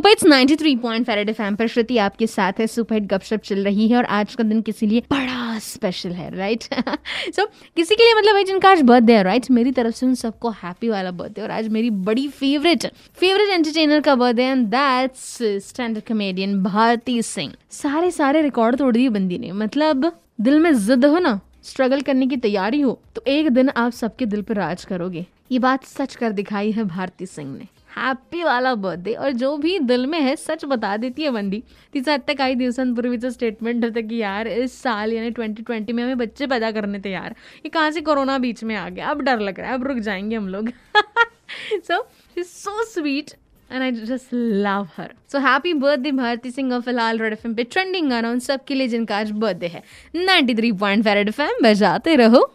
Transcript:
Super it's 93.5 फेरेड FM पर श्रुति आपके साथ है। सुपर हिट गपशप चल रही है और आज का दिन किसी लिए बड़ा स्पेशल है राइट सो so, किसी के लिए मतलब है जिनका आज बर्थडे है राइट मेरी तरफ़ से उन सबको हैप्पी वाला बर्थडे और आज मेरी बड़ी फेवरेट फेवरेट एंटरटेनर का birthday and that's standard comedian Bharti Singh. सारे सारे रिकॉर्ड तोड़ दिए बंदी ने। मतलब दिल में जिद हो ना स्ट्रगल करने की तैयारी हो तो एक दिन आप सबके दिल पर राज करोगे। ये बात सच कर दिखाई है भारती सिंह ने। हैप्पी वाला बर्थडे और जो भी दिल में है सच बता देती है बंदी तीसरा हद काही दिवसांपूर्वीचं स्टेटमेंट होतं की यार, इस साल यानी 2020 में हमें बच्चे पैदा करने थे यार ये कहाँ से कोरोना बीच में आ गया? अब डर लग रहा है, अब रुक जाएँगे हम लोग। So so sweet and I just love her so happy birthday Bharti Singh और फ़िलहाल रेड एफ़ पे ट्रेंडिंग गाना उन सबके लिए जिनका आज बर्थडे है। 93.5 रेड एफ़ बजाते रहो।